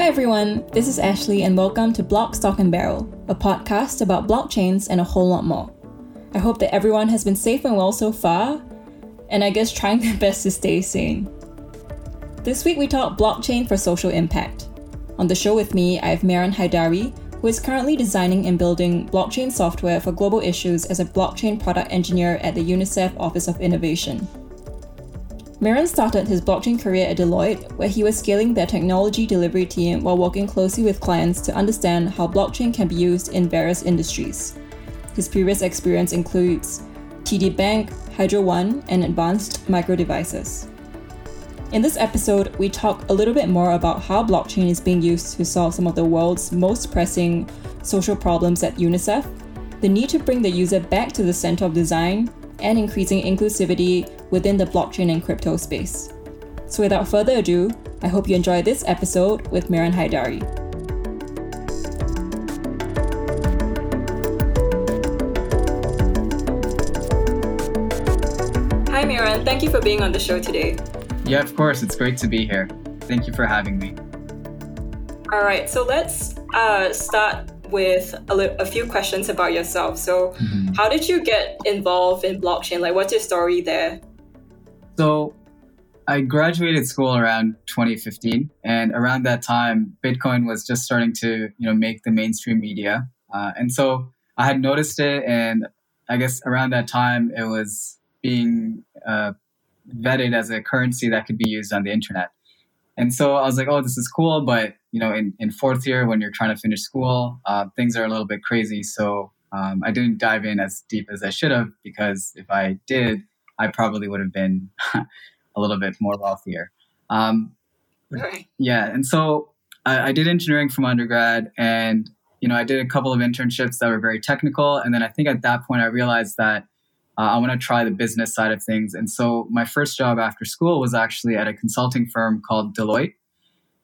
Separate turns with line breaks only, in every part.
Hi everyone, this is Ashley and welcome to Block, Stock and Barrel, a podcast about blockchains and a whole lot more. I hope that everyone has been safe and well so far, and I guess trying their best to stay sane. This week we talk blockchain for social impact. On the show with me, I have Mehran Haidari, who is currently designing and building blockchain software for global issues as a blockchain product engineer at the UNICEF Office of Innovation. Mehran started his blockchain career at Deloitte, where he was scaling their technology delivery team while working closely with clients to understand how blockchain can be used in various industries. His previous experience includes TD Bank, Hydro One, and Advanced Micro Devices. In this episode, we talk a little bit more about how blockchain is being used to solve some of the world's most pressing social problems at UNICEF, the need to bring the user back to the center of design, and increasing inclusivity within the blockchain and crypto space. So, without further ado, I hope you enjoy this episode with Mehran Haidari. Hi, Mehran. Thank you for being on the show today.
Yeah, of course. It's great to be here. Thank you for having me.
All right, so let's uh, start with a, li- a, few questions about yourself. So, mm-hmm. how did you get involved in blockchain? Like, what's your story there?
So, I graduated school around 2015, and around that time, Bitcoin was just starting to, you know, make the mainstream media. Uh, and so, I had noticed it, and I guess around that time, it was being uh, vetted as a currency that could be used on the internet. And so I was like, oh, this is cool. But, you know, in, in fourth year, when you're trying to finish school, uh, things are a little bit crazy. So um, I didn't dive in as deep as I should have because if I did, I probably would have been a little bit more wealthier. Um, yeah. And so I, I did engineering from undergrad and, you know, I did a couple of internships that were very technical. And then I think at that point, I realized that uh, I want to try the business side of things. And so my first job after school was actually at a consulting firm called Deloitte.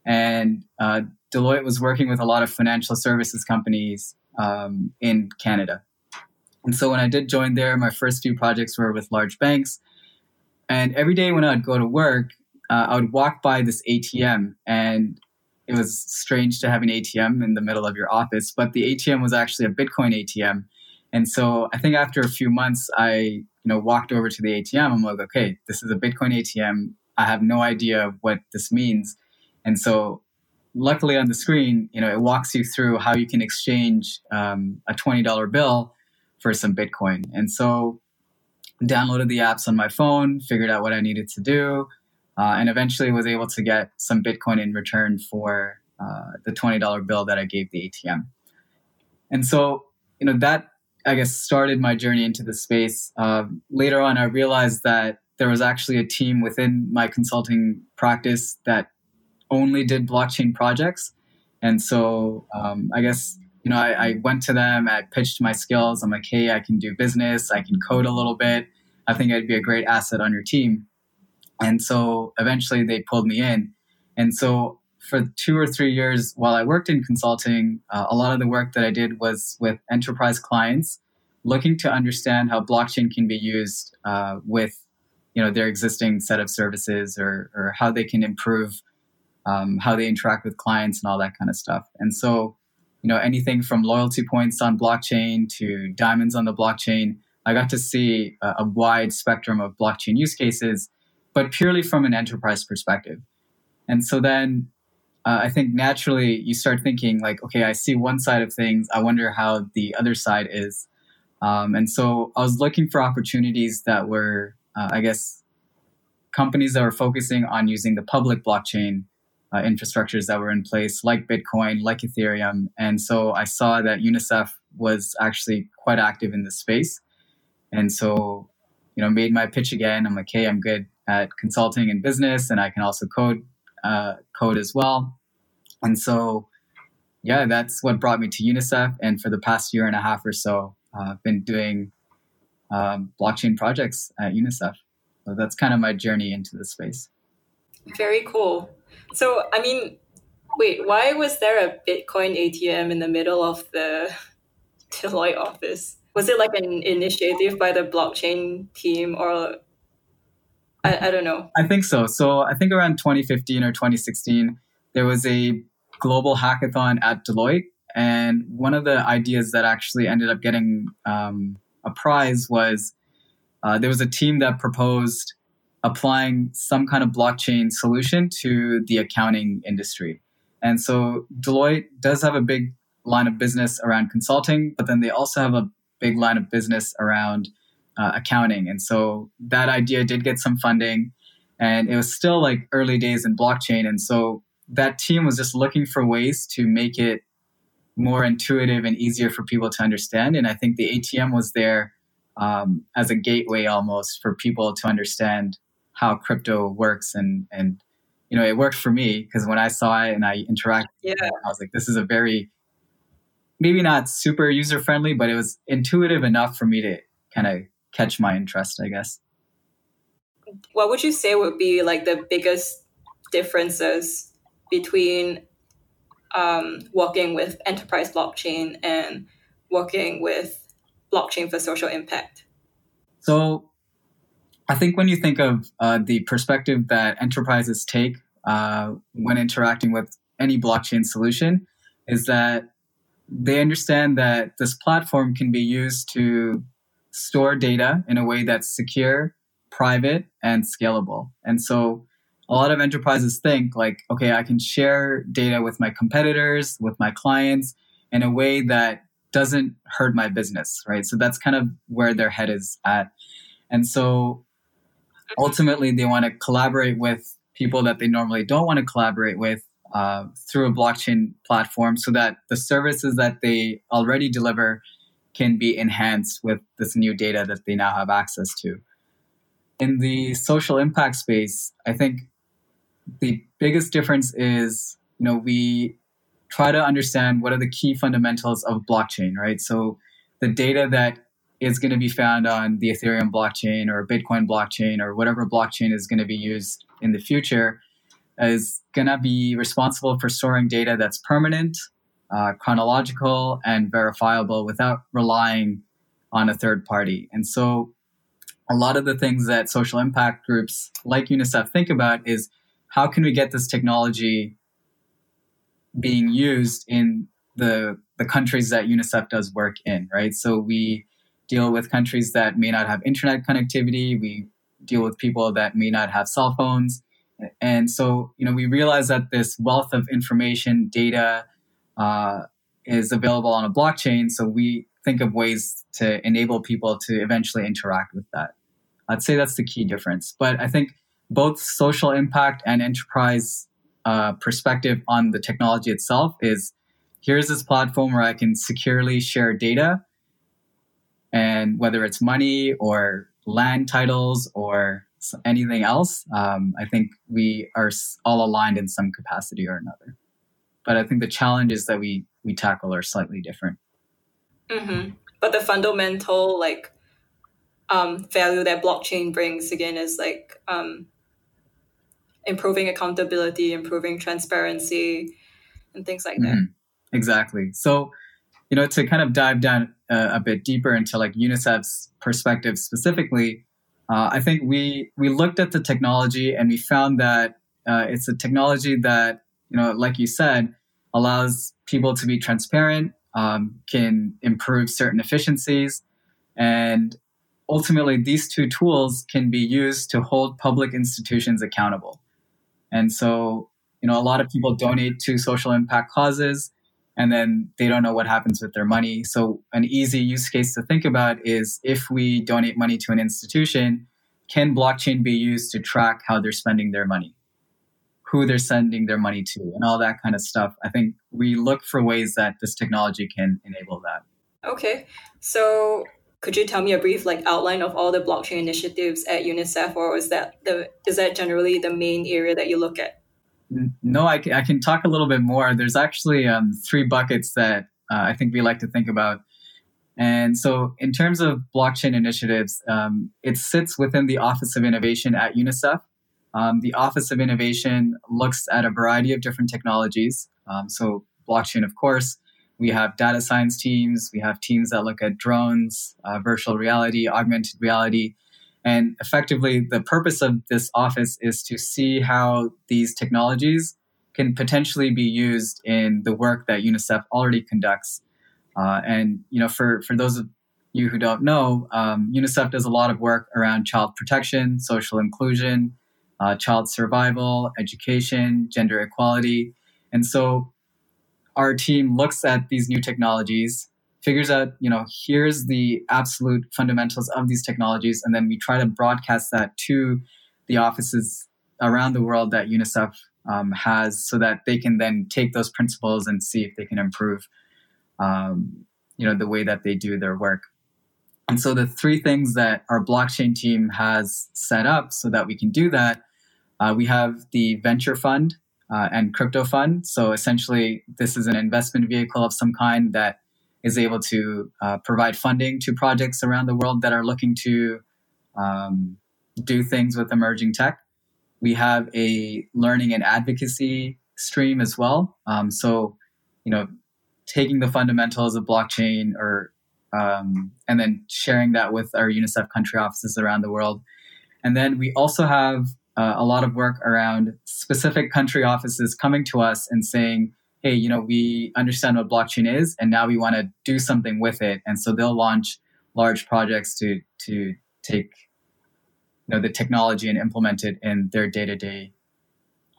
And uh, Deloitte was working with a lot of financial services companies um, in Canada. And so when I did join there, my first few projects were with large banks. And every day when I'd go to work, uh, I would walk by this ATM and it was strange to have an ATM in the middle of your office, but the ATM was actually a Bitcoin ATM. And so I think after a few months, I you know walked over to the ATM. I'm like, okay, this is a Bitcoin ATM. I have no idea what this means. And so luckily on the screen, you know, it walks you through how you can exchange um, a $20 bill for some Bitcoin. And so downloaded the apps on my phone, figured out what I needed to do, uh, and eventually was able to get some Bitcoin in return for uh, the $20 bill that I gave the ATM. And so, you know, that I guess, started my journey into the space. Uh, later on, I realized that there was actually a team within my consulting practice that only did blockchain projects. And so um, I guess, you know, I, I, went to them, I pitched my skills. I'm like, hey, I can do business, I can code a little bit. I think I'd be a great asset on your team. And so eventually they pulled me in. And so for two or three years while I worked in consulting, uh, a lot of the work that I did was with enterprise clients, looking to understand how blockchain can be used uh, with you know their existing set of services or, or how they can improve um, how they interact with clients and all that kind of stuff. And so, you know, anything from loyalty points on blockchain to diamonds on the blockchain, I got to see a, a wide spectrum of blockchain use cases, but purely from an enterprise perspective. And so then uh, I think naturally you start thinking like, okay, I see one side of things. I wonder how the other side is. Um, and so I was looking for opportunities that were, uh, I guess, companies that were focusing on using the public blockchain uh, infrastructures that were in place, like Bitcoin, like Ethereum. And so I saw that UNICEF was actually quite active in this space. And so, you know, made my pitch again. I'm like, hey, I'm good at consulting and business, and I can also code uh, code as well. And so, yeah, that's what brought me to UNICEF. And for the past year and a half or so, I've uh, been doing um, blockchain projects at UNICEF. So that's kind of my journey into the space.
Very cool. So, I mean, wait, why was there a Bitcoin ATM in the middle of the Deloitte office? Was it like an initiative by the blockchain team or I, I don't know.
I think so. So I think around 2015 or 2016, there was a global hackathon at Deloitte. And one of the ideas that actually ended up getting um, a prize was uh, there was a team that proposed applying some kind of blockchain solution to the accounting industry. And so Deloitte does have a big line of business around consulting, but then they also have a big line of business around uh, accounting. And so that idea did get some funding and it was still like early days in blockchain. And so that team was just looking for ways to make it more intuitive and easier for people to understand. And I think the ATM was there um, as a gateway almost for people to understand how crypto works. And, and you know, it worked for me because when I saw it and I interacted, yeah. It, I was like, this is a very, maybe not super user friendly, but it was intuitive enough for me to kind of catch my interest, I guess.
What would you say would be like the biggest differences between um, working with enterprise blockchain and working with blockchain for social impact?
So, I think when you think of uh, the perspective that enterprises take uh, when interacting with any blockchain solution, is that they understand that this platform can be used to store data in a way that's secure, private, and scalable. And so a lot of enterprises think like, okay, I can share data with my competitors, with my clients in a way that doesn't hurt my business, right? So that's kind of where their head is at. And so ultimately, they want to collaborate with people that they normally don't want to collaborate with uh, through a blockchain platform so that the services that they already deliver can be enhanced with this new data that they now have access to. In the social impact space, I think the biggest difference is, you know, we try to understand what are the key fundamentals of blockchain, right? So the data that is going to be found on the Ethereum blockchain or Bitcoin blockchain or whatever blockchain is going to be used in the future is going to be responsible for storing data that's permanent, uh, chronological, and verifiable without relying on a third party. And so a lot of the things that social impact groups like UNICEF think about is how can we get this technology being used in the the countries that UNICEF does work in, right? So we deal with countries that may not have internet connectivity. We deal with people that may not have cell phones. And so, you know, we realize that this wealth of information, data, uh, is available on a blockchain. So we think of ways to enable people to eventually interact with that. I'd say that's the key difference. But I think both social impact and enterprise uh, perspective on the technology itself is here's this platform where I can securely share data. And whether it's money or land titles or anything else, um, I think we are all aligned in some capacity or another. But I think the challenges that we we tackle are slightly different.
Mm-hmm. But the fundamental like um, value that blockchain brings again is like um, improving accountability, improving transparency, and things like mm-hmm. that.
Exactly. So, you know, to kind of dive down uh, a bit deeper into like UNICEF's perspective specifically, uh, I think we we looked at the technology and we found that uh, it's a technology that you know, like you said, allows people to be transparent, um, can improve certain efficiencies, and ultimately these two tools can be used to hold public institutions accountable. And so, you know, a lot of people donate to social impact causes and then they don't know what happens with their money. So, an easy use case to think about is if we donate money to an institution, can blockchain be used to track how they're spending their money, who they're sending their money to, and all that kind of stuff? I think we look for ways that this technology can enable that.
Okay. So, could you tell me a brief like outline of all the blockchain initiatives at UNICEF, or is that the is that generally the main area that you look at?
No, I can, I can talk a little bit more. There's actually um, three buckets that uh, I think we like to think about. And so, in terms of blockchain initiatives, um, it sits within the Office of Innovation at UNICEF. Um, the Office of Innovation looks at a variety of different technologies. Um, so, blockchain, of course, we have data science teams, we have teams that look at drones, uh, virtual reality, augmented reality. And effectively, the purpose of this office is to see how these technologies can potentially be used in the work that UNICEF already conducts. Uh, and you know, for for those of you who don't know, um, UNICEF does a lot of work around child protection, social inclusion, uh, child survival, education, gender equality, and so our team looks at these new technologies, figures out, you know, here's the absolute fundamentals of these technologies, and then we try to broadcast that to the offices around the world that UNICEF um, has so that they can then take those principles and see if they can improve um, you know the way that they do their work. And so the three things that our blockchain team has set up so that we can do that uh, we have the venture fund uh, and crypto fund so essentially this is an investment vehicle of some kind that is able to uh, provide funding to projects around the world that are looking to um, do things with emerging tech we have a learning and advocacy stream as well. Um, so, you know, taking the fundamentals of blockchain or um, and then sharing that with our UNICEF country offices around the world. And then we also have uh, a lot of work around specific country offices coming to us and saying, hey, you know, we understand what blockchain is, and now we want to do something with it. And so they'll launch large projects to to take you know the technology and implement it in their day-to-day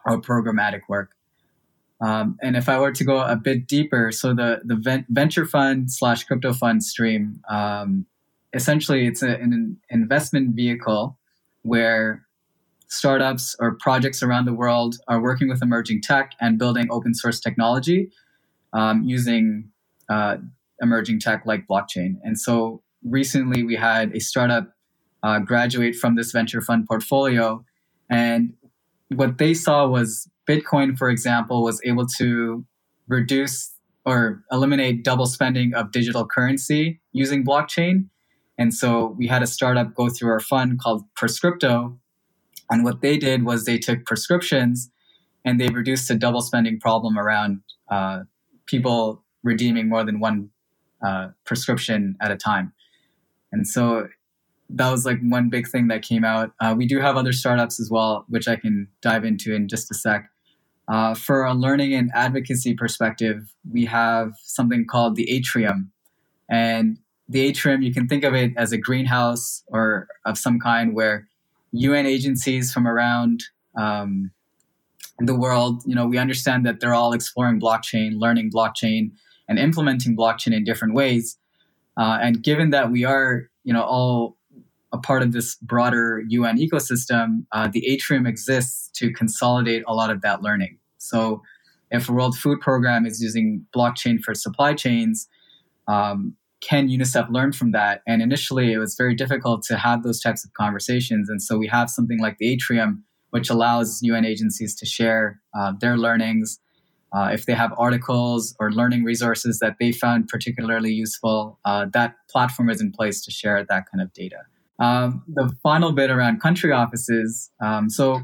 or programmatic work um, and if i were to go a bit deeper so the the venture fund slash crypto fund stream um, essentially it's a, an investment vehicle where startups or projects around the world are working with emerging tech and building open source technology um, using uh, emerging tech like blockchain and so recently we had a startup uh, graduate from this venture fund portfolio. And what they saw was Bitcoin, for example, was able to reduce or eliminate double spending of digital currency using blockchain. And so we had a startup go through our fund called Prescrypto. And what they did was they took prescriptions and they reduced the double spending problem around uh, people redeeming more than one uh, prescription at a time. And so that was like one big thing that came out. Uh, we do have other startups as well, which I can dive into in just a sec. Uh, for a learning and advocacy perspective, we have something called the Atrium. And the Atrium, you can think of it as a greenhouse or of some kind where UN agencies from around um, the world, you know, we understand that they're all exploring blockchain, learning blockchain, and implementing blockchain in different ways. Uh, and given that we are, you know, all a part of this broader UN ecosystem, uh, the atrium exists to consolidate a lot of that learning. So, if a World Food Program is using blockchain for supply chains, um, can UNICEF learn from that? And initially, it was very difficult to have those types of conversations. And so, we have something like the atrium, which allows UN agencies to share uh, their learnings. Uh, if they have articles or learning resources that they found particularly useful, uh, that platform is in place to share that kind of data. Um, the final bit around country offices. Um, so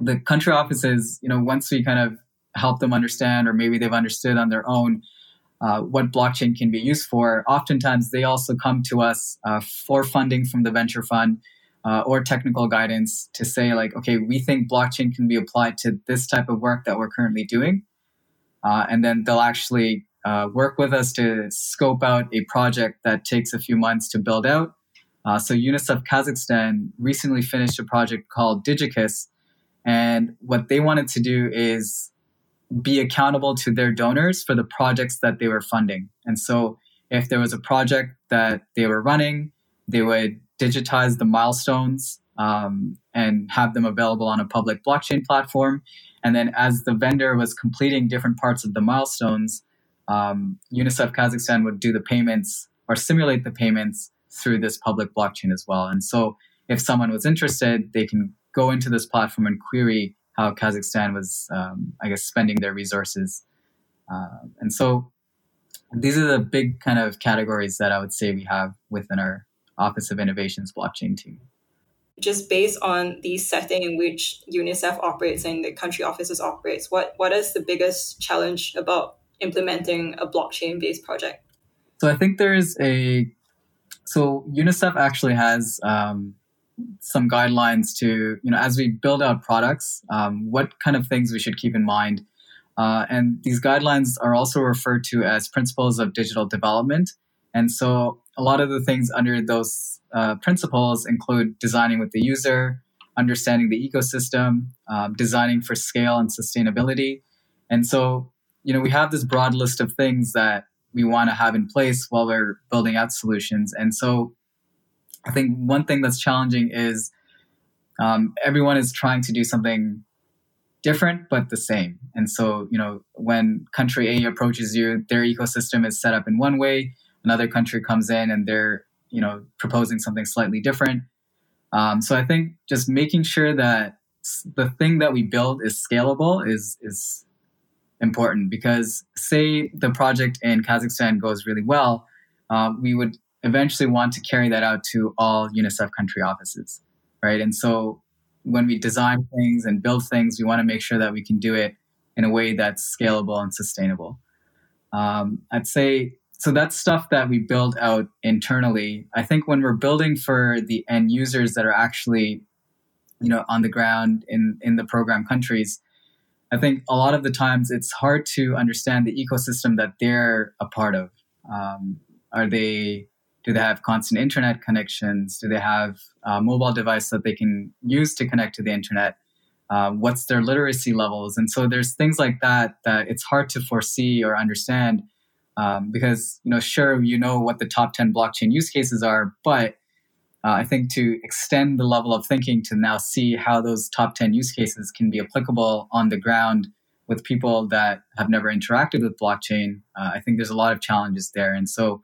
the country offices, you know, once we kind of help them understand, or maybe they've understood on their own uh, what blockchain can be used for, oftentimes they also come to us uh, for funding from the venture fund uh, or technical guidance to say, like, okay, we think blockchain can be applied to this type of work that we're currently doing. Uh, and then they'll actually uh, work with us to scope out a project that takes a few months to build out so UNICEF Kazakhstan recently finished a project called Digicus, and what they wanted to do is be accountable to their donors for the projects that they were funding. And so if there was a project that they were running, they would digitize the milestones um, and have them available on a public blockchain platform. And then as the vendor was completing different parts of the milestones, um, UNICEF Kazakhstan would do the payments or simulate the payments through this public blockchain as well. And so if someone was interested, they can go into this platform and query how Kazakhstan was, um, I guess, spending their resources. Uh, and so these are the big kind of categories that I would say we have within our Office of Innovations blockchain team.
Just based on the setting in which UNICEF operates and the country offices operates, what, what is the biggest challenge about implementing a blockchain based project?
So I think there is a so UNICEF actually has um, some guidelines to, you know, as we build out products, um, what kind of things we should keep in mind. Uh, and these guidelines are also referred to as principles of digital development. And so a lot of the things under those uh, principles include designing with the user, understanding the ecosystem, um, designing for scale and sustainability. And so, you know, we have this broad list of things that we want to have in place while we're building out solutions. And so I think one thing that's challenging is um, everyone is trying to do something different but the same. And so, you know, when country A approaches you, their ecosystem is set up in one way. Another country comes in and they're, you know, proposing something slightly different. Um, so I think just making sure that the thing that we build is scalable is is important because say the project in Kazakhstan goes really well, uh, we would eventually want to carry that out to all UNICEF country offices, right? And so when we design things and build things, we want to make sure that we can do it in a way that's scalable and sustainable. Um, I'd say so that's stuff that we build out internally. I think when we're building for the end users that are actually, you know, on the ground in in the program countries, I think a lot of the times it's hard to understand the ecosystem that they're a part of. Um, are they do they have constant internet connections? Do they have a mobile device that they can use to connect to the internet? Uh, what's their literacy levels? And so there's things like that that it's hard to foresee or understand um, because you know sure you know what the top 10 blockchain use cases are but uh, i think to extend the level of thinking to now see how those top 10 use cases can be applicable on the ground with people that have never interacted with blockchain uh, i think there's a lot of challenges there and so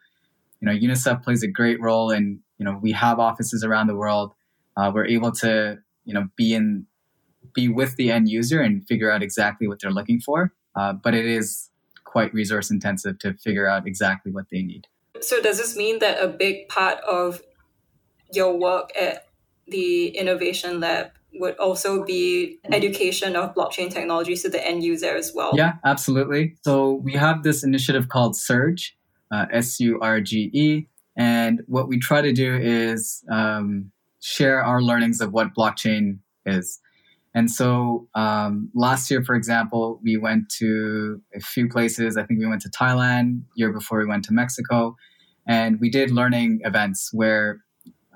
you know unicef plays a great role and you know we have offices around the world uh, we're able to you know be in be with the end user and figure out exactly what they're looking for uh, but it is quite resource intensive to figure out exactly what they need.
So, does this mean that a big part of your work at the Innovation Lab would also be education of blockchain technologies to the end user as well?
Yeah, absolutely. So, we have this initiative called Surge, uh, S U R G E. And what we try to do is um, share our learnings of what blockchain is. And so um, last year, for example, we went to a few places. I think we went to Thailand. Year before, we went to Mexico, and we did learning events where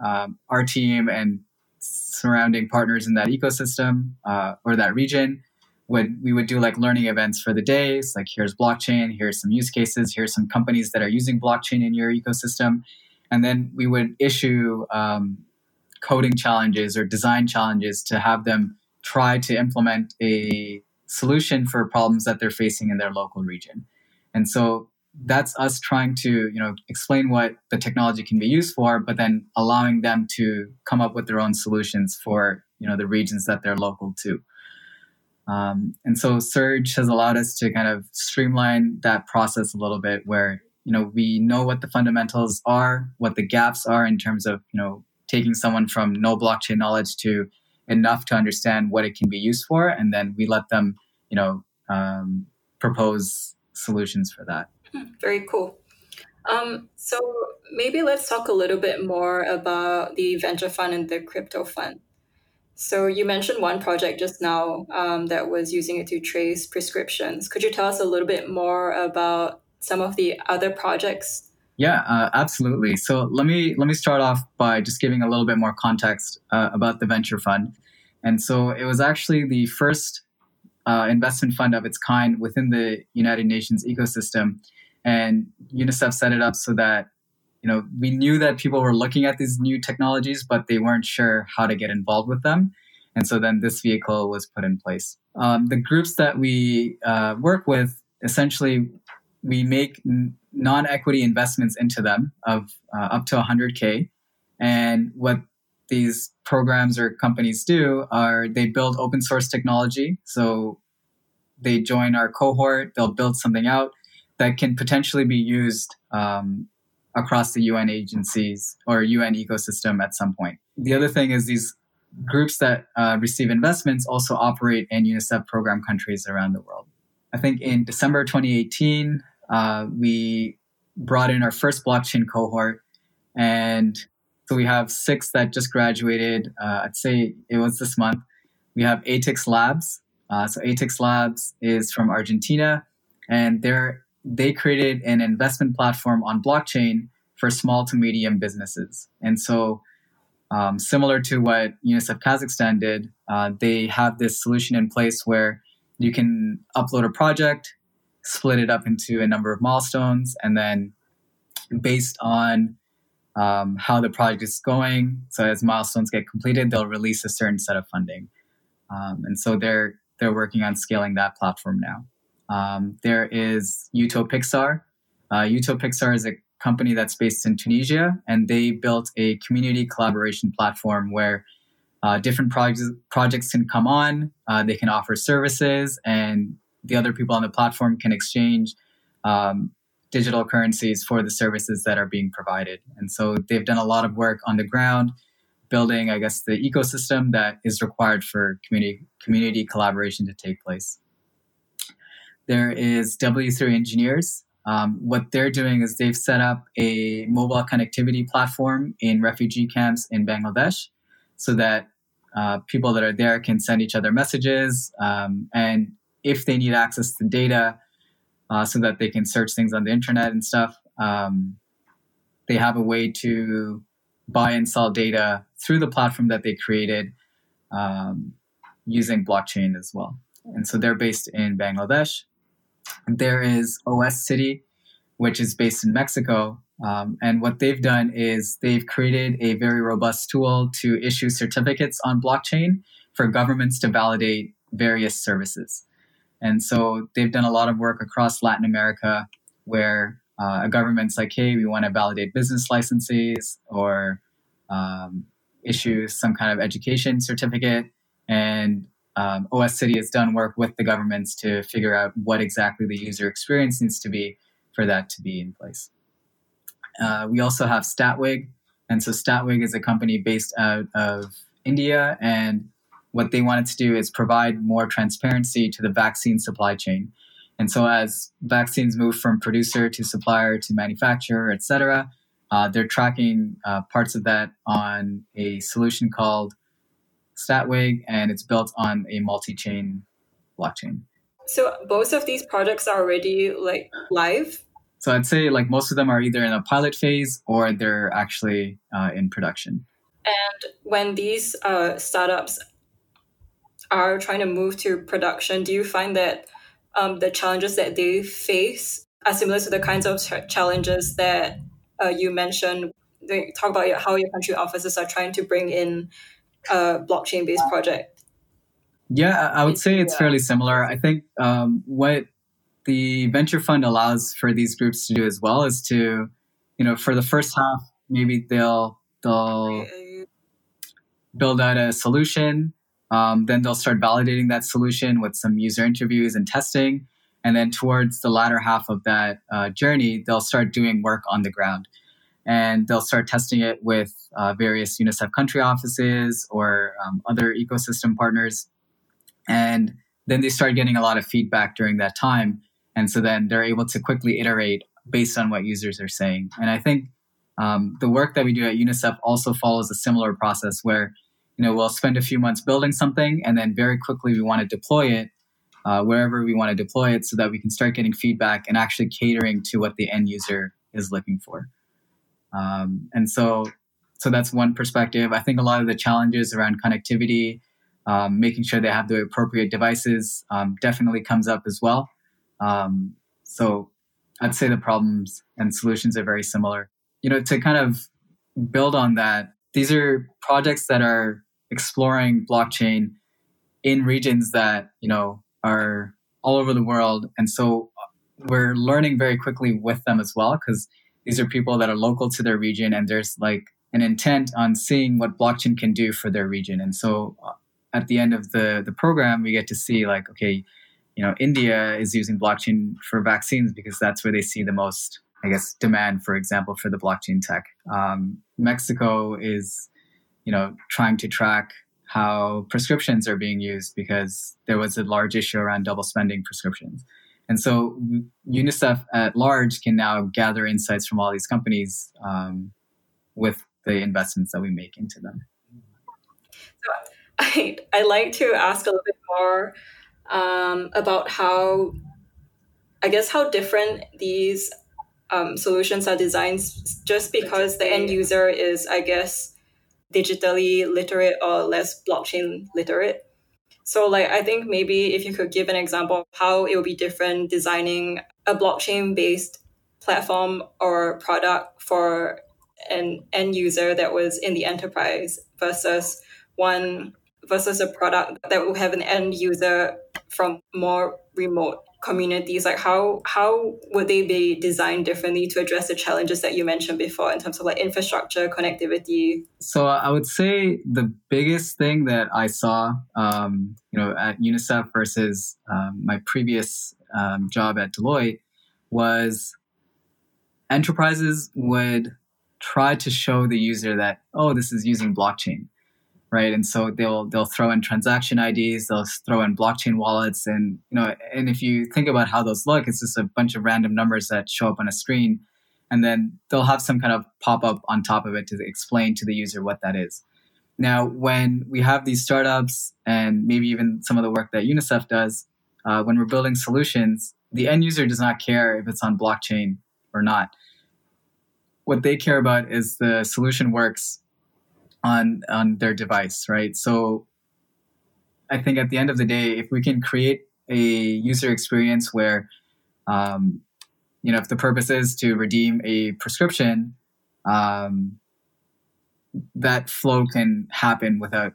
um, our team and surrounding partners in that ecosystem uh, or that region would we would do like learning events for the days. Like here's blockchain, here's some use cases, here's some companies that are using blockchain in your ecosystem, and then we would issue um, coding challenges or design challenges to have them try to implement a solution for problems that they're facing in their local region. And so that's us trying to, you know, explain what the technology can be used for, but then allowing them to come up with their own solutions for, you know, the regions that they're local to. Um, and so Surge has allowed us to kind of streamline that process a little bit where, you know, we know what the fundamentals are, what the gaps are in terms of, you know, taking someone from no blockchain knowledge to enough to understand what it can be used for, and then we let them, you know, um, propose solutions for that.
Hmm, very cool. Um, so maybe let's talk a little bit more about the venture fund and the crypto fund. So you mentioned one project just now um, that was using it to trace prescriptions. Could you tell us a little bit more about some of the other projects
yeah, uh, absolutely. So let me let me start off by just giving a little bit more context uh, about the venture fund. And so it was actually the first uh, investment fund of its kind within the United Nations ecosystem, and UNICEF set it up so that you know we knew that people were looking at these new technologies, but they weren't sure how to get involved with them. And so then this vehicle was put in place. Um, the groups that we uh, work with essentially we make non-equity investments into them of uh, up to 100k and what these programs or companies do are they build open source technology so they join our cohort they'll build something out that can potentially be used um, across the un agencies or un ecosystem at some point the other thing is these groups that uh, receive investments also operate in unicef program countries around the world i think in december 2018 uh, we brought in our first blockchain cohort, and So we have six that just graduated. Uh, I'd say it was this month. We have ATIX Labs. Uh, so ATIX Labs is from Argentina, and they're they created an investment platform on blockchain for small to medium businesses. And so, um, similar to what UNICEF Kazakhstan did, uh, they have this solution in place where you can upload a project, split it up into a number of milestones, and then based on um, how the project is going, so as milestones get completed, they'll release a certain set of funding. Um, and so they're they're working on scaling that platform now. Um, there is Utopixar. Uh, Utopixar is a company that's based in Tunisia, and they built a community collaboration platform where uh, different projects projects can come on. Uh, they can offer services, and the other people on the platform can exchange um, digital currencies for the services that are being provided. And so they've done a lot of work on the ground, building, I guess, the ecosystem that is required for community community collaboration to take place. There is W3 Engineers. Um, what they're doing is they've set up a mobile connectivity platform in refugee camps in Bangladesh so that uh, people that are there can send each other messages. Um, and if they need access to data uh, so that they can search things on the internet and stuff, um, they have a way to buy and sell data through the platform that they created um, using blockchain as well. And so they're based in Bangladesh. There is OS City, which is based in Mexico. Um, and what they've done is they've created a very robust tool to issue certificates on blockchain for governments to validate various services. And so they've done a lot of work across Latin America where uh, a government's like, hey, we want to validate business licenses or um, issue some kind of education certificate. And um, OS City has done work with the governments to figure out what exactly the user experience needs to be for that to be in place. Uh, we also have Statwig. And so Statwig is a company based out of India. And what they wanted to do is provide more transparency to the vaccine supply chain. And so as vaccines move from producer to supplier to manufacturer, et cetera, uh, they're tracking uh, parts of that on a solution called Statwig, and it's built on a multi-chain blockchain.
So both of these projects are already like live.
So I'd say like most of them are either in a pilot phase or they're actually uh, in production.
And when these uh, startups are trying to move to production, do you find that um, the challenges that they face are similar to the kinds of ch- challenges that uh, you mentioned? They talk about how your country offices are trying to bring in a blockchain based project?
Yeah, I would say it's fairly similar. I think um, what the venture fund allows for these groups to do as well is to, you know, for the first half, maybe they'll they'll build out a solution. Um, then they'll start validating that solution with some user interviews and testing. And then towards the latter half of that uh, journey, they'll start doing work on the ground and they'll start testing it with uh, various UNICEF country offices or um, other ecosystem partners. And then they start getting a lot of feedback during that time. And so then they're able to quickly iterate based on what users are saying. And I think um, the work that we do at UNICEF also follows a similar process where, you know, we'll spend a few months building something and then very quickly we want to deploy it uh, wherever we want to deploy it so that we can start getting feedback and actually catering to what the end user is looking for. Um, and so, so that's one perspective. I think a lot of the challenges around connectivity, um, making sure they have the appropriate devices, um, definitely comes up as well. Um, so, I'd say the problems and solutions are very similar. You know, to kind of build on that, these are projects that are exploring blockchain in regions that you know are all over the world, and so we're learning very quickly with them as well because these are people that are local to their region and there's like an intent on seeing what blockchain can do for their region. And so uh, at the end of the, the program, we get to see like, okay, you know, India is using blockchain for vaccines because that's where they see the most, I guess, demand, for example, for the blockchain tech. Um, Mexico is, you know, trying to track how prescriptions are being used because there was a large issue around double spending prescriptions. And so UNICEF at large can now gather insights from all these companies um, with the investments that we make into them.
So I I like to ask a little bit more um, about how I guess how different these um, solutions are designed just because the end user is I guess digitally literate or less blockchain literate. So like I think maybe if you could give an example of how it would be different designing a blockchain based platform or product for an end user that was in the enterprise versus one versus a product that will have an end user from more remote communities like how how would they be designed differently to address the challenges that you mentioned before in terms of like infrastructure connectivity?
So i would say the biggest thing that i saw um, you know at unicef versus um, my previous um, job at deloitte was enterprises would try to show the user that oh this is using blockchain right? And so they'll they'll throw in transaction ids they'll throw in blockchain wallets and you know and if you think about how those look it's just a bunch of random numbers that show up on a screen and then they'll have some kind of pop-up on top of it to explain to the user what that is. Now when we have these startups and maybe even some of the work that unicef does uh, when we're building solutions the end user does not care if it's on blockchain or not. What they care about is the solution works on on their device, right? So I think at the end of the day, if we can create a user experience where um, you know if the purpose is to redeem a prescription um, that flow can happen without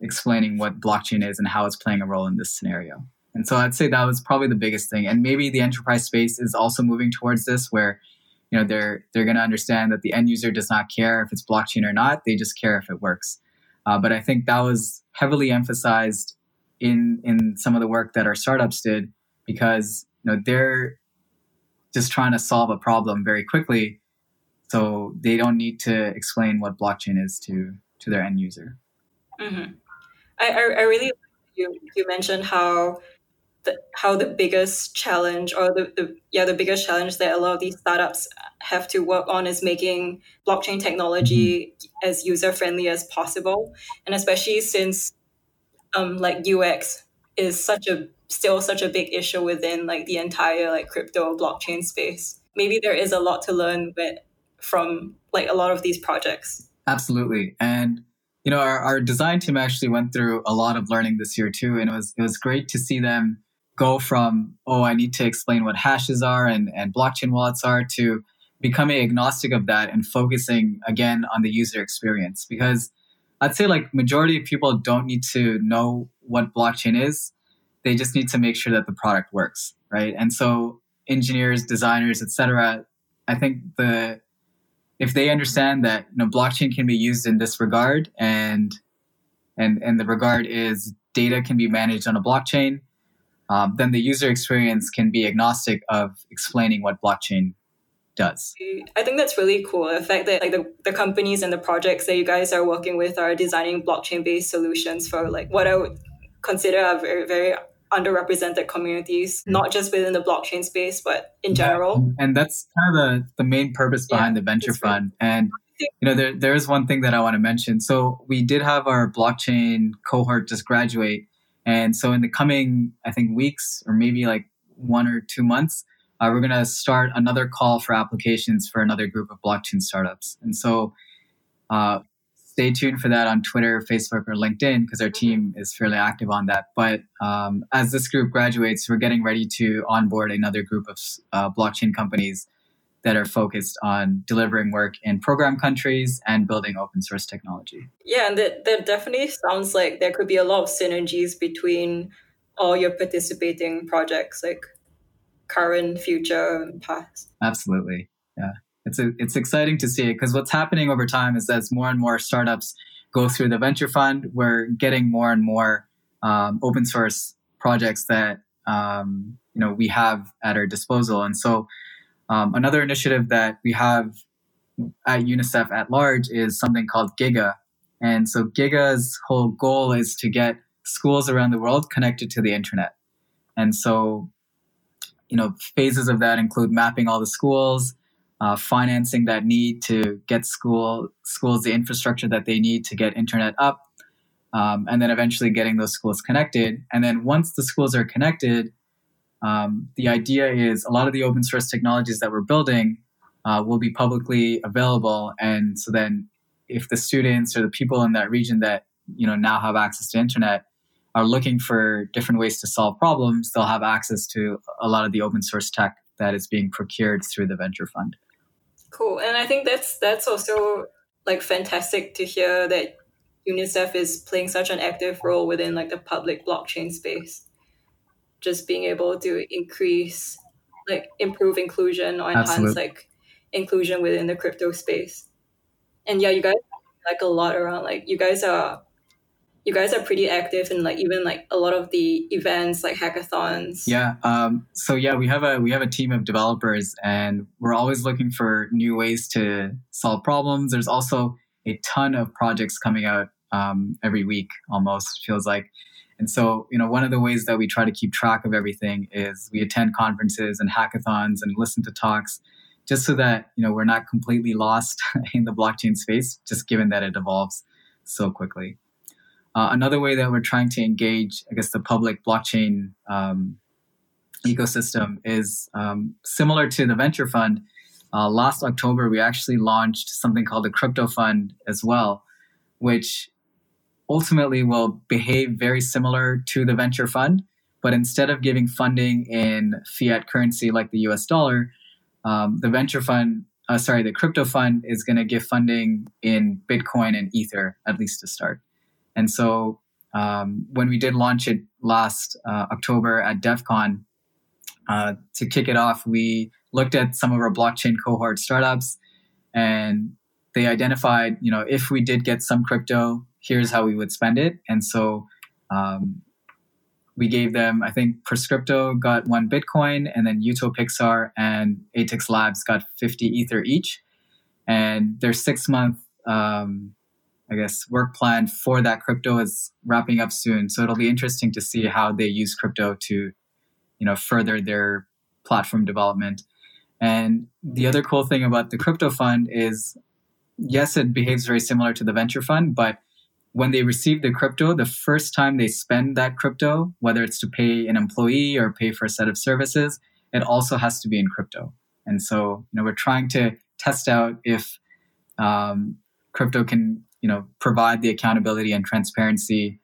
explaining what blockchain is and how it's playing a role in this scenario and so i'd say that was probably the biggest thing and maybe the enterprise space is also moving towards this where you know they're they're going to understand that the end user does not care if it's blockchain or not they just care if it works. Uh, but i think that was heavily emphasized in in some of the work that our startups did because you know they're just trying to solve a problem very quickly. So they don't need to explain what blockchain is to to their end user.
Mm-hmm. I, I really you you mentioned how the, how the biggest challenge or the, the yeah the biggest challenge that a lot of these startups have to work on is making blockchain technology mm-hmm. as user friendly as possible. And especially since um, like ux is such a still such a big issue within like the entire like crypto blockchain space. Maybe there is a lot to learn with, from like a lot of these projects.
Absolutely. And you know our, our design team actually went through a lot of learning this year too and it was it was great to see them go from oh i need to explain what hashes are and, and blockchain wallets are to becoming agnostic of that and focusing again on the user experience. Because i'd say like majority of people don't need to know what blockchain is. They just need to make sure that the product works right? And so engineers designers etc i think the if they understand that you know blockchain can be used in this regard and and and the regard is data can be managed on a blockchain um, then the user experience can be agnostic of explaining what blockchain does.
I think that's really cool. The fact that like the, the companies and the projects that you guys are working with are designing blockchain based solutions for like what I would consider a very, very underrepresented communities, mm-hmm. not just within the blockchain space, but in general.
Yeah. And that's kind of the, the main purpose behind yeah, the venture fund. Right. And you know, there, there is one thing that I want to mention. So we did have our blockchain cohort just graduate and so in the coming, I think weeks or maybe like one or two months, uh, we're going to start another call for applications for another group of blockchain startups. And so uh, stay tuned for that on Twitter, Facebook, or LinkedIn because our team is fairly active on that. But um, as this group graduates, we're getting ready to onboard another group of uh, blockchain companies that are focused on delivering work in program countries and building open source technology.
Yeah, and that, that definitely sounds like there could be a lot of synergies between all your participating projects, like current, future, and past.
Absolutely. Yeah. It's, a, it's exciting to see it because what's happening over time is as more and more startups go through the venture fund, we're getting more and more um, open source projects that um, you know we have at our disposal. And so um, another initiative that we have at UNICEF at large is something called Giga. And so Giga's whole goal is to get schools around the world connected to the internet. And so, you know, phases of that include mapping all the schools, uh, financing that need to get school schools the infrastructure that they need to get internet up, um, and then eventually getting those schools connected. And then once the schools are connected, um, the idea is a lot of the open source technologies that we're building uh, will be publicly available, and so then if the students or the people in that region that you know now have access to internet are looking for different ways to solve problems, they'll have access to a lot of the open source tech that is being procured through the venture fund.
Cool. And I think that's that's also like fantastic to hear that UNICEF is playing such an active role within like the public blockchain space. Just being able to increase like improve inclusion or enhance Absolutely. like inclusion within the crypto space. And yeah, you guys like a lot around like you guys are you guys are pretty active in like even like a lot of the events like hackathons
yeah um, so yeah we have a we have a team of developers and we're always looking for new ways to solve problems there's also a ton of projects coming out um, every week almost feels like and so you know one of the ways that we try to keep track of everything is we attend conferences and hackathons and listen to talks just so that you know we're not completely lost in the blockchain space just given that it evolves so quickly uh, another way that we're trying to engage, I guess, the public blockchain um, ecosystem is um, similar to the venture fund. Uh, last October, we actually launched something called the crypto fund as well, which ultimately will behave very similar to the venture fund. But instead of giving funding in fiat currency like the US dollar, um, the venture fund, uh, sorry, the crypto fund is going to give funding in Bitcoin and Ether, at least to start. And so um, when we did launch it last uh, October at Devcon, uh, to kick it off, we looked at some of our blockchain cohort startups and they identified, you know, if we did get some crypto, here's how we would spend it. And so um, we gave them, I think Prescrypto got one Bitcoin and then UtoPixar and ATIX Labs got 50 Ether each. And their six month um, I guess, work plan for that crypto is wrapping up soon. So it'll be interesting to see how they use crypto to, you know, further their platform development. And the other cool thing about the crypto fund is, yes, it behaves very similar to the venture fund, but when they receive the crypto, the first time they spend that crypto, whether it's to pay an employee or pay for a set of services, it also has to be in crypto. And so, you know, we're trying to test out if um, crypto can you know provide the accountability and transparency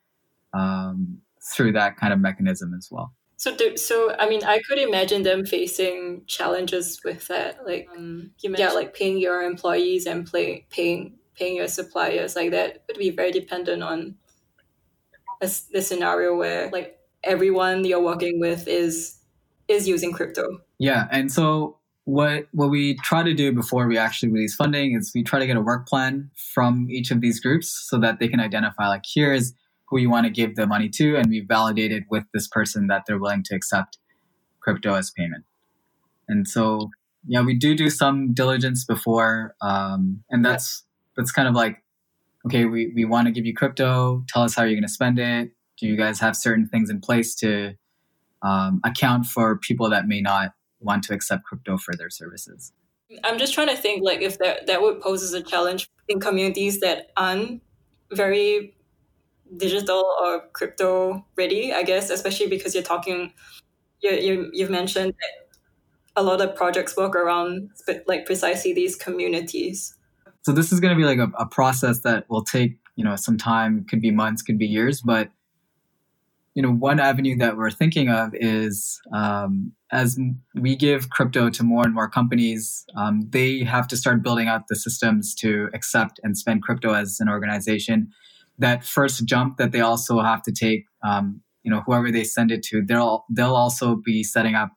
um, through that kind of mechanism as well.
So, do, so I mean, I could imagine them facing challenges with that, like um, yeah, like paying your employees and play, paying paying your suppliers, like that would be very dependent on a, the scenario where like everyone you're working with is is using crypto.
Yeah, and so what what we try to do before we actually release funding is we try to get a work plan from each of these groups so that they can identify like here's who you want to give the money to and we validated with this person that they're willing to accept crypto as payment and so yeah we do do some diligence before um, and that's that's kind of like okay we, we want to give you crypto tell us how you're going to spend it do you guys have certain things in place to um, account for people that may not want to accept crypto for their services.
I'm just trying to think like if that that would pose as a challenge in communities that aren't very digital or crypto ready, I guess, especially because you're talking you, you you've mentioned that a lot of projects work around like precisely these communities.
So this is going to be like a, a process that will take, you know, some time, could be months, could be years, but you know, one avenue that we're thinking of is um, as we give crypto to more and more companies, um, they have to start building out the systems to accept and spend crypto as an organization. That first jump that they also have to take, um, you know, whoever they send it to, they'll they'll also be setting up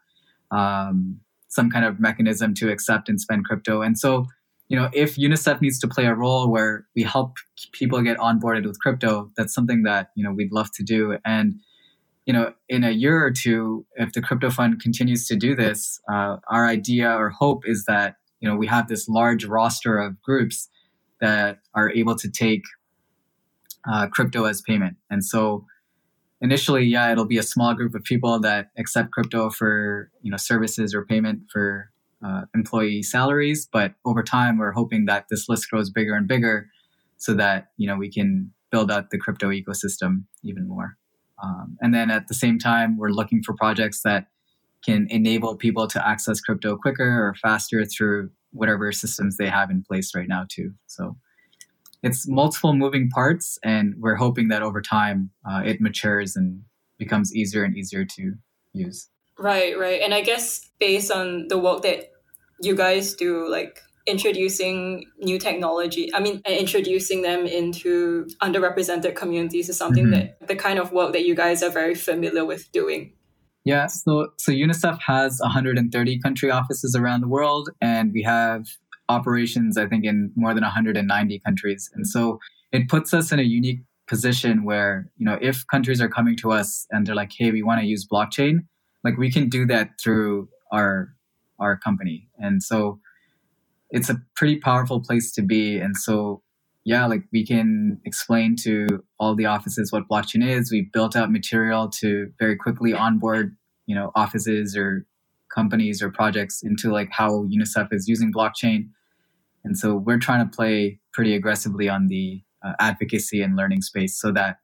um, some kind of mechanism to accept and spend crypto. And so, you know, if UNICEF needs to play a role where we help people get onboarded with crypto, that's something that you know we'd love to do. And you know, in a year or two, if the crypto fund continues to do this, uh, our idea or hope is that you know we have this large roster of groups that are able to take uh, crypto as payment. And so, initially, yeah, it'll be a small group of people that accept crypto for you know services or payment for uh, employee salaries. But over time, we're hoping that this list grows bigger and bigger, so that you know we can build out the crypto ecosystem even more. Um, and then at the same time, we're looking for projects that can enable people to access crypto quicker or faster through whatever systems they have in place right now too. So it's multiple moving parts, and we're hoping that over time uh, it matures and becomes easier and easier to use.
Right, right. And I guess based on the work that you guys do, like introducing new technology, I mean, introducing them into underrepresented communities is something mm-hmm. that the kind of work that you guys are very familiar with doing.
Yeah, so so UNICEF has 130 country offices around the world, and we have operations, I think, in more than 190 countries. And so it puts us in a unique position where, you know, if countries are coming to us and they're like, hey, we want to use blockchain, like we can do that through our our company. And so it's a pretty powerful place to be. And so yeah, like we can explain to all the offices what blockchain is. We built out material to very quickly onboard, you know, offices or companies or projects into like how UNICEF is using blockchain. And so we're trying to play pretty aggressively on the uh, advocacy and learning space so that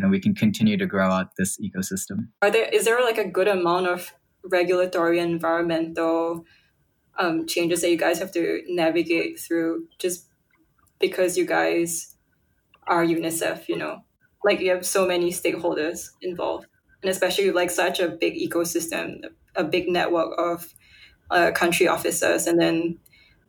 you know we can continue to grow out this ecosystem.
Are there is there like a good amount of regulatory environmental um, changes that you guys have to navigate through just because you guys are UNICEF, you know, like you have so many stakeholders involved, and especially like such a big ecosystem, a big network of uh, country officers, and then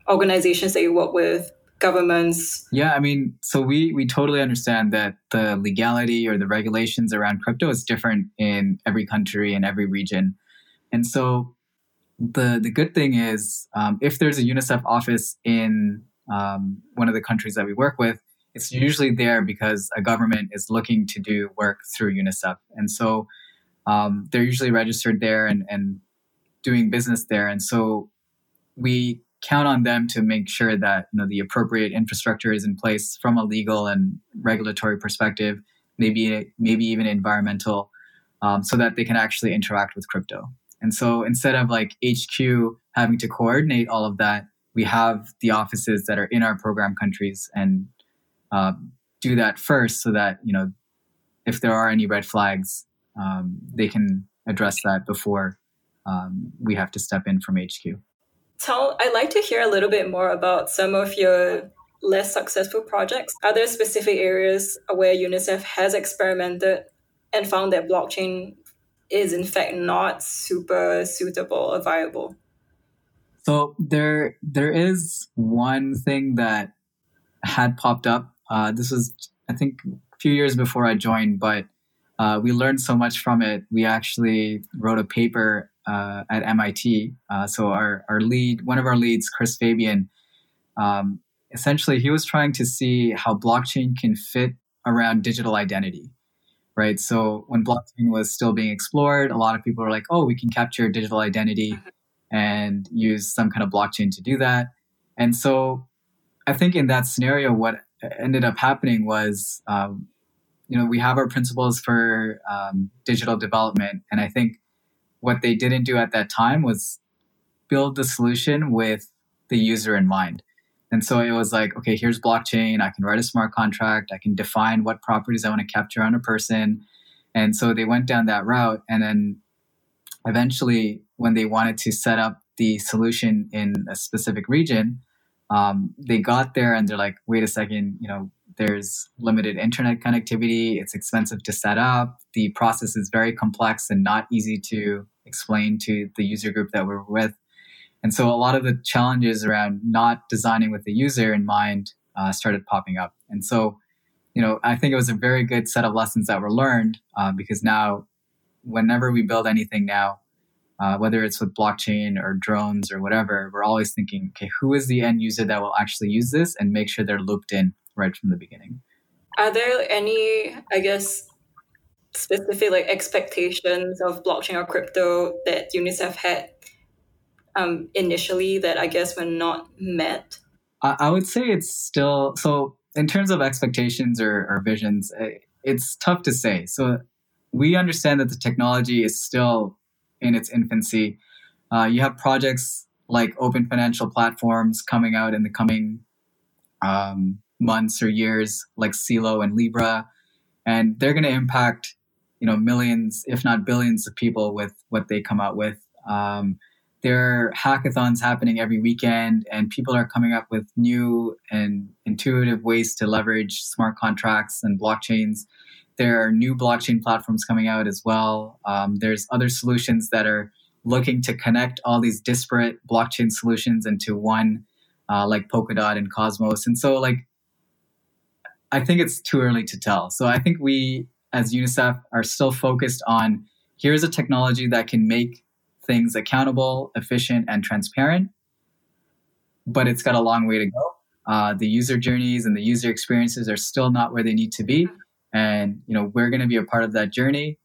organizations that you work with, governments.
Yeah, I mean, so we we totally understand that the legality or the regulations around crypto is different in every country and every region, and so the the good thing is um, if there's a UNICEF office in um, one of the countries that we work with, it's usually there because a government is looking to do work through UNICEF. And so um, they're usually registered there and, and doing business there. And so we count on them to make sure that you know the appropriate infrastructure is in place from a legal and regulatory perspective, maybe maybe even environmental, um, so that they can actually interact with crypto. And so instead of like HQ having to coordinate all of that, we have the offices that are in our program countries and uh, do that first so that you know if there are any red flags um, they can address that before um, we have to step in from hq
tell i'd like to hear a little bit more about some of your less successful projects are there specific areas where unicef has experimented and found that blockchain is in fact not super suitable or viable
so there there is one thing that had popped up. Uh, this was I think a few years before I joined, but uh, we learned so much from it. We actually wrote a paper uh, at MIT. Uh, so our our lead, one of our leads, Chris Fabian, um, essentially he was trying to see how blockchain can fit around digital identity. Right. So when blockchain was still being explored, a lot of people were like, "Oh, we can capture digital identity." and use some kind of blockchain to do that. And so I think in that scenario, what ended up happening was, um, you know, we have our principles for um, digital development. And I think what they didn't do at that time was build the solution with the user in mind. And so it was like, okay, here's blockchain. I can write a smart contract. I can define what properties I want to capture on a person. And so they went down that route. And then eventually, when they wanted to set up the solution in a specific region, um, they got there and they're like, wait a second, you know, there's limited internet connectivity. It's expensive to set up. The process is very complex and not easy to explain to the user group that we're with. And so a lot of the challenges around not designing with the user in mind uh, started popping up. And so, you know, I think it was a very good set of lessons that were learned uh, because now, whenever we build anything now, uh, whether it's with blockchain or drones or whatever, we're always thinking, okay, who is the end user that will actually use this and make sure they're looped in right from the beginning.
Are there any, I guess, specific like expectations of blockchain or crypto that UNICEF had um, initially that I guess were not met?
I, I would say it's still so in terms of expectations or, or visions, eh, it's tough to say. So we understand that the technology is still in its infancy. Uh, you have projects like open financial platforms coming out in the coming um, months or years, like Celo and Libra, and they're going to impact you know millions, if not billions, of people with what they come out with. Um, there are hackathons happening every weekend, and people are coming up with new and intuitive ways to leverage smart contracts and blockchains. There are new blockchain platforms coming out as well. Um, there's other solutions that are looking to connect all these disparate blockchain solutions into one, uh, like Polkadot and Cosmos. And so, like, I think it's too early to tell. So I think we, as UNICEF, are still focused on here's a technology that can make things accountable, efficient, and transparent, but it's got a long way to go. Uh, the user journeys and the user experiences are still not where they need to be, and you know we're going to be a part of that journey.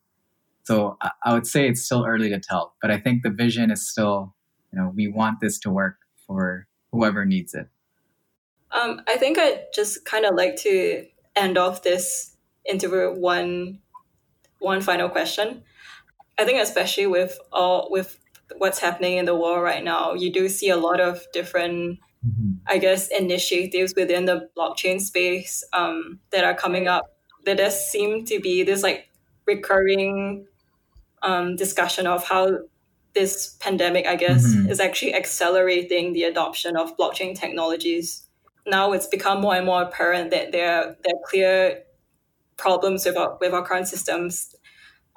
So I, I would say it's still early to tell, but I think the vision is still, you know, we want this to work for whoever needs it.
Um, I think I just kind of like to end off this interview one one final question. I think especially with all with what's happening in the world right now, you do see a lot of different, mm-hmm. I guess, initiatives within the blockchain space um, that are coming up. There does seem to be this like recurring um, discussion of how this pandemic, I guess, mm-hmm. is actually accelerating the adoption of blockchain technologies. Now it's become more and more apparent that there, there are clear problems with our, with our current systems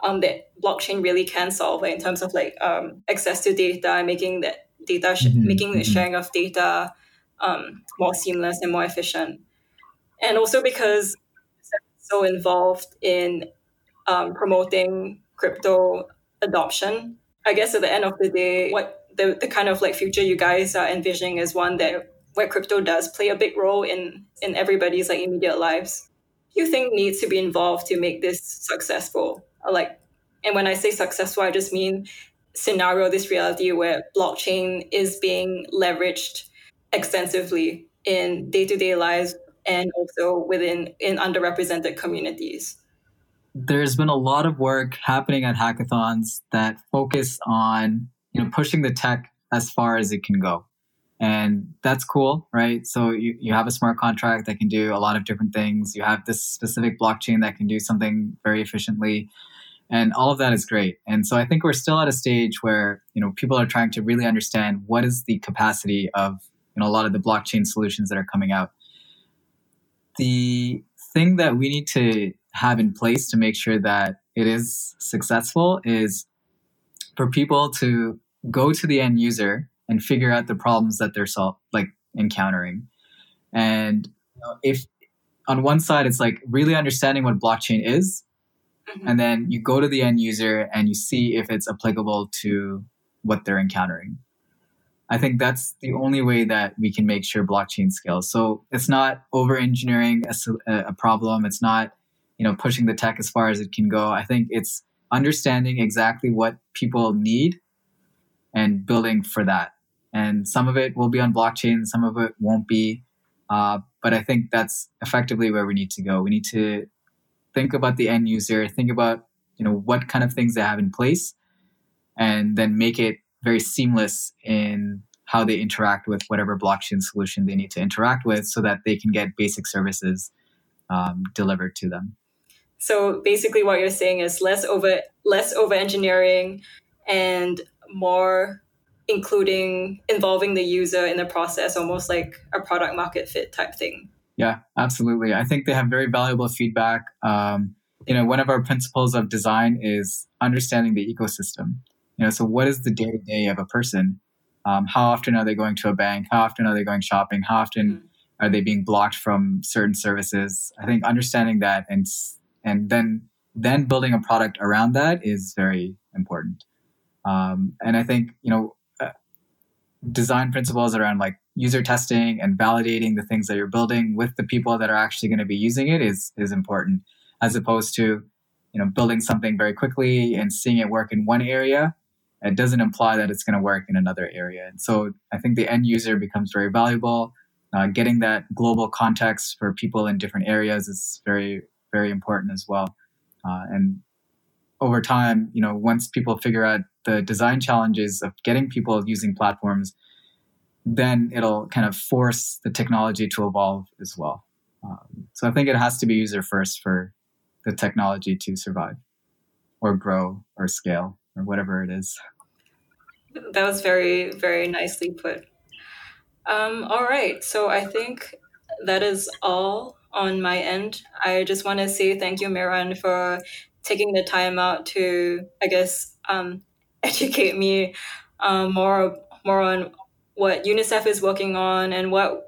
um, that blockchain really can solve in terms of like um, access to data, making that data, sh- mm-hmm. making the mm-hmm. sharing of data um, more seamless and more efficient. And also because so involved in um, promoting crypto adoption. I guess at the end of the day, what the, the kind of like future you guys are envisioning is one that where crypto does play a big role in in everybody's like immediate lives. You think needs to be involved to make this successful? Uh, like, and when I say successful, I just mean scenario this reality where blockchain is being leveraged extensively in day-to-day lives and also within in underrepresented communities
there's been a lot of work happening at hackathons that focus on you know pushing the tech as far as it can go and that's cool right? So you, you have a smart contract that can do a lot of different things. You have this specific blockchain that can do something very efficiently. And all of that is great. And so i think we're still at a stage where you know people are trying to really understand what is the capacity of you know a lot of the blockchain solutions that are coming out. The thing that we need to have in place to make sure that it is successful is for people to go to the end user and figure out the problems that they're sol- like encountering. And you know, if on one side it's like really understanding what blockchain is mm-hmm. and then you go to the end user and you see if it's applicable to what they're encountering. I think that's the only way that we can make sure blockchain scales. So it's not over engineering a, a problem. It's not you know pushing the tech as far as it can go. I think it's understanding exactly what people need and building for that and some of it will be on blockchain some of it won't be. Uh, but i think that's effectively where we need to go. We need to think about the end user think about you know what kind of things they have in place and then make it very seamless in how they interact with whatever blockchain solution they need to interact with so that they can get basic services um, delivered to them.
So basically, what you're saying is less over less over engineering and more including involving the user in the process, almost like a product market fit type thing.
Yeah, absolutely. I think they have very valuable feedback. Um, you know, one of our principles of design is understanding the ecosystem. You know, so what is the day to day of a person? Um, how often are they going to a bank? How often are they going shopping? How often mm-hmm. are they being blocked from certain services? I think understanding that and and then then building a product around that is very important. Um, and I think you know design principles around like user testing and validating the things that you're building with the people that are actually going to be using it is is important, as opposed to you know building something very quickly and seeing it work in one area. It doesn't imply that it's going to work in another area. And so I think the end user becomes very valuable. Uh, getting that global context for people in different areas is very very important as well. Uh, and over time, you know, once people figure out the design challenges of getting people using platforms, then it'll kind of force the technology to evolve as well. Um, so I think it has to be user first for the technology to survive or grow or scale or whatever it is.
That was very, very nicely put. Um, all right. So I think that is all on my end. I just want to say thank you, Mehran, for taking the time out to, I guess, um, educate me um, more more on what UNICEF is working on and what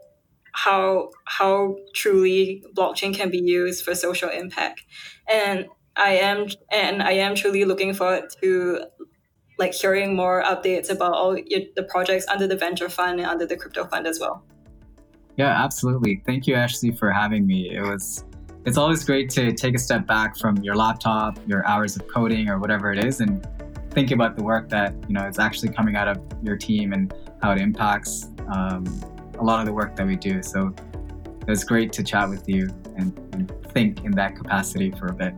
how how truly blockchain can be used for social impact. And I am and I am truly looking forward to like hearing more updates about all your, the projects under the venture fund and under the crypto fund as well.
Yeah, absolutely. Thank you, Ashley, for having me. It was it's always great to take a step back from your laptop, your hours of coding or whatever it is and think about the work that, you know, is actually coming out of your team and how it impacts um, a lot of the work that we do. So it's great to chat with you and, and think in that capacity for a bit.